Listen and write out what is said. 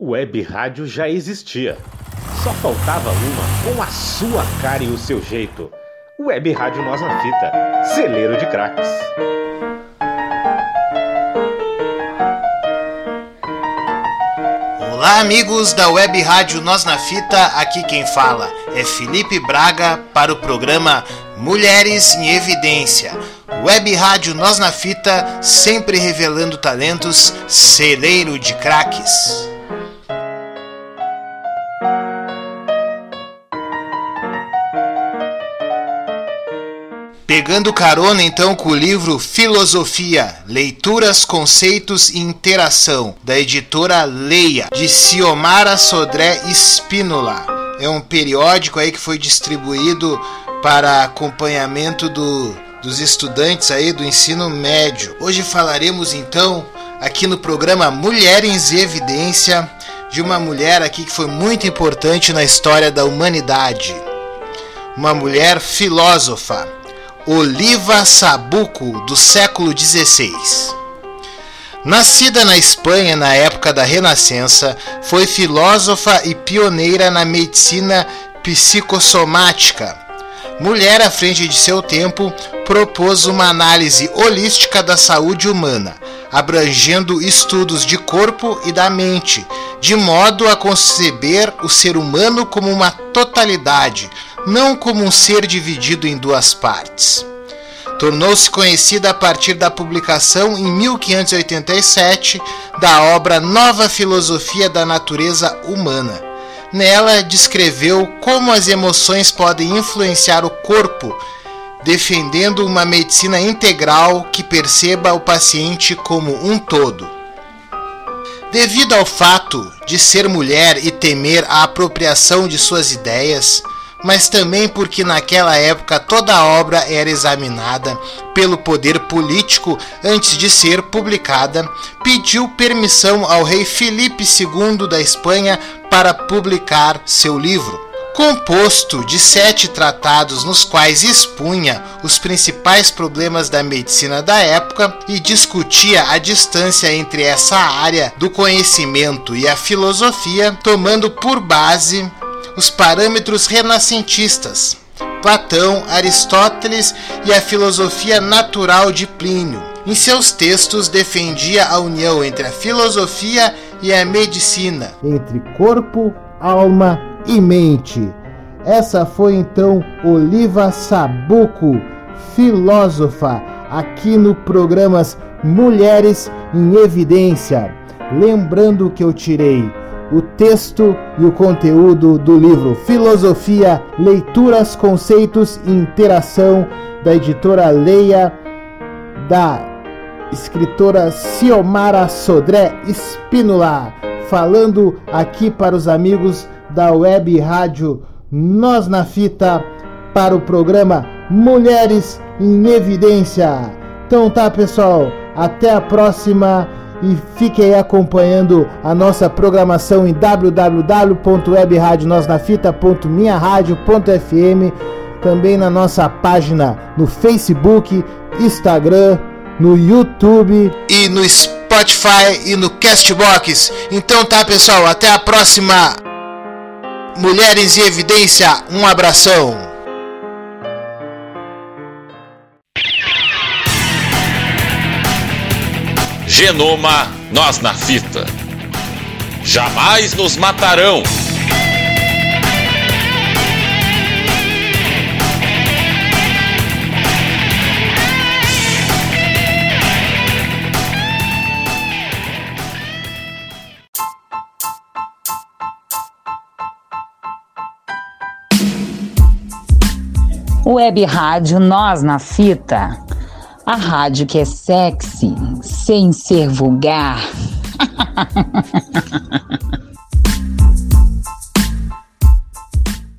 Web rádio já existia. Só faltava uma com a sua cara e o seu jeito. Web Rádio Nós na Fita, celeiro de craques. Olá, amigos da Web Rádio Nós na Fita, aqui quem fala é Felipe Braga para o programa Mulheres em Evidência. Web Rádio Nós na Fita, sempre revelando talentos, celeiro de craques. Pegando carona então com o livro Filosofia, Leituras, Conceitos e Interação, da editora Leia, de Ciomara Sodré Espínola. É um periódico aí que foi distribuído para acompanhamento do, dos estudantes aí do ensino médio. Hoje falaremos então aqui no programa Mulheres em Evidência de uma mulher aqui que foi muito importante na história da humanidade. Uma mulher filósofa, Oliva Sabuco, do século XVI. Nascida na Espanha na época da Renascença, foi filósofa e pioneira na medicina psicossomática. Mulher à frente de seu tempo, propôs uma análise holística da saúde humana, abrangendo estudos de corpo e da mente, de modo a conceber o ser humano como uma totalidade, não como um ser dividido em duas partes. Tornou-se conhecida a partir da publicação em 1587 da obra Nova Filosofia da Natureza Humana. Nela descreveu como as emoções podem influenciar o corpo, defendendo uma medicina integral que perceba o paciente como um todo. Devido ao fato de ser mulher e temer a apropriação de suas ideias, mas também porque naquela época toda a obra era examinada pelo poder político antes de ser publicada, pediu permissão ao rei Filipe II da Espanha para publicar seu livro. Composto de sete tratados nos quais expunha os principais problemas da medicina da época e discutia a distância entre essa área do conhecimento e a filosofia, tomando por base os parâmetros renascentistas, Platão, Aristóteles e a filosofia natural de Plínio. Em seus textos defendia a união entre a filosofia e a medicina, entre corpo, alma e mente. Essa foi então Oliva Sabuco, filósofa, aqui no programas Mulheres em Evidência. Lembrando que eu tirei o texto e o conteúdo do livro Filosofia, Leituras, Conceitos e Interação, da editora Leia, da escritora Ciomara Sodré Espínola, falando aqui para os amigos da web rádio Nós na Fita, para o programa Mulheres em Evidência. Então tá, pessoal, até a próxima e fique aí acompanhando a nossa programação em www.webradionosnafita.minharadio.fm também na nossa página no Facebook, Instagram, no YouTube e no Spotify e no Castbox. Então tá, pessoal, até a próxima. Mulheres em Evidência, um abração. Genoma, nós na fita. Jamais nos matarão. Web Rádio Nós na Fita a rádio que é sexy, sem ser vulgar.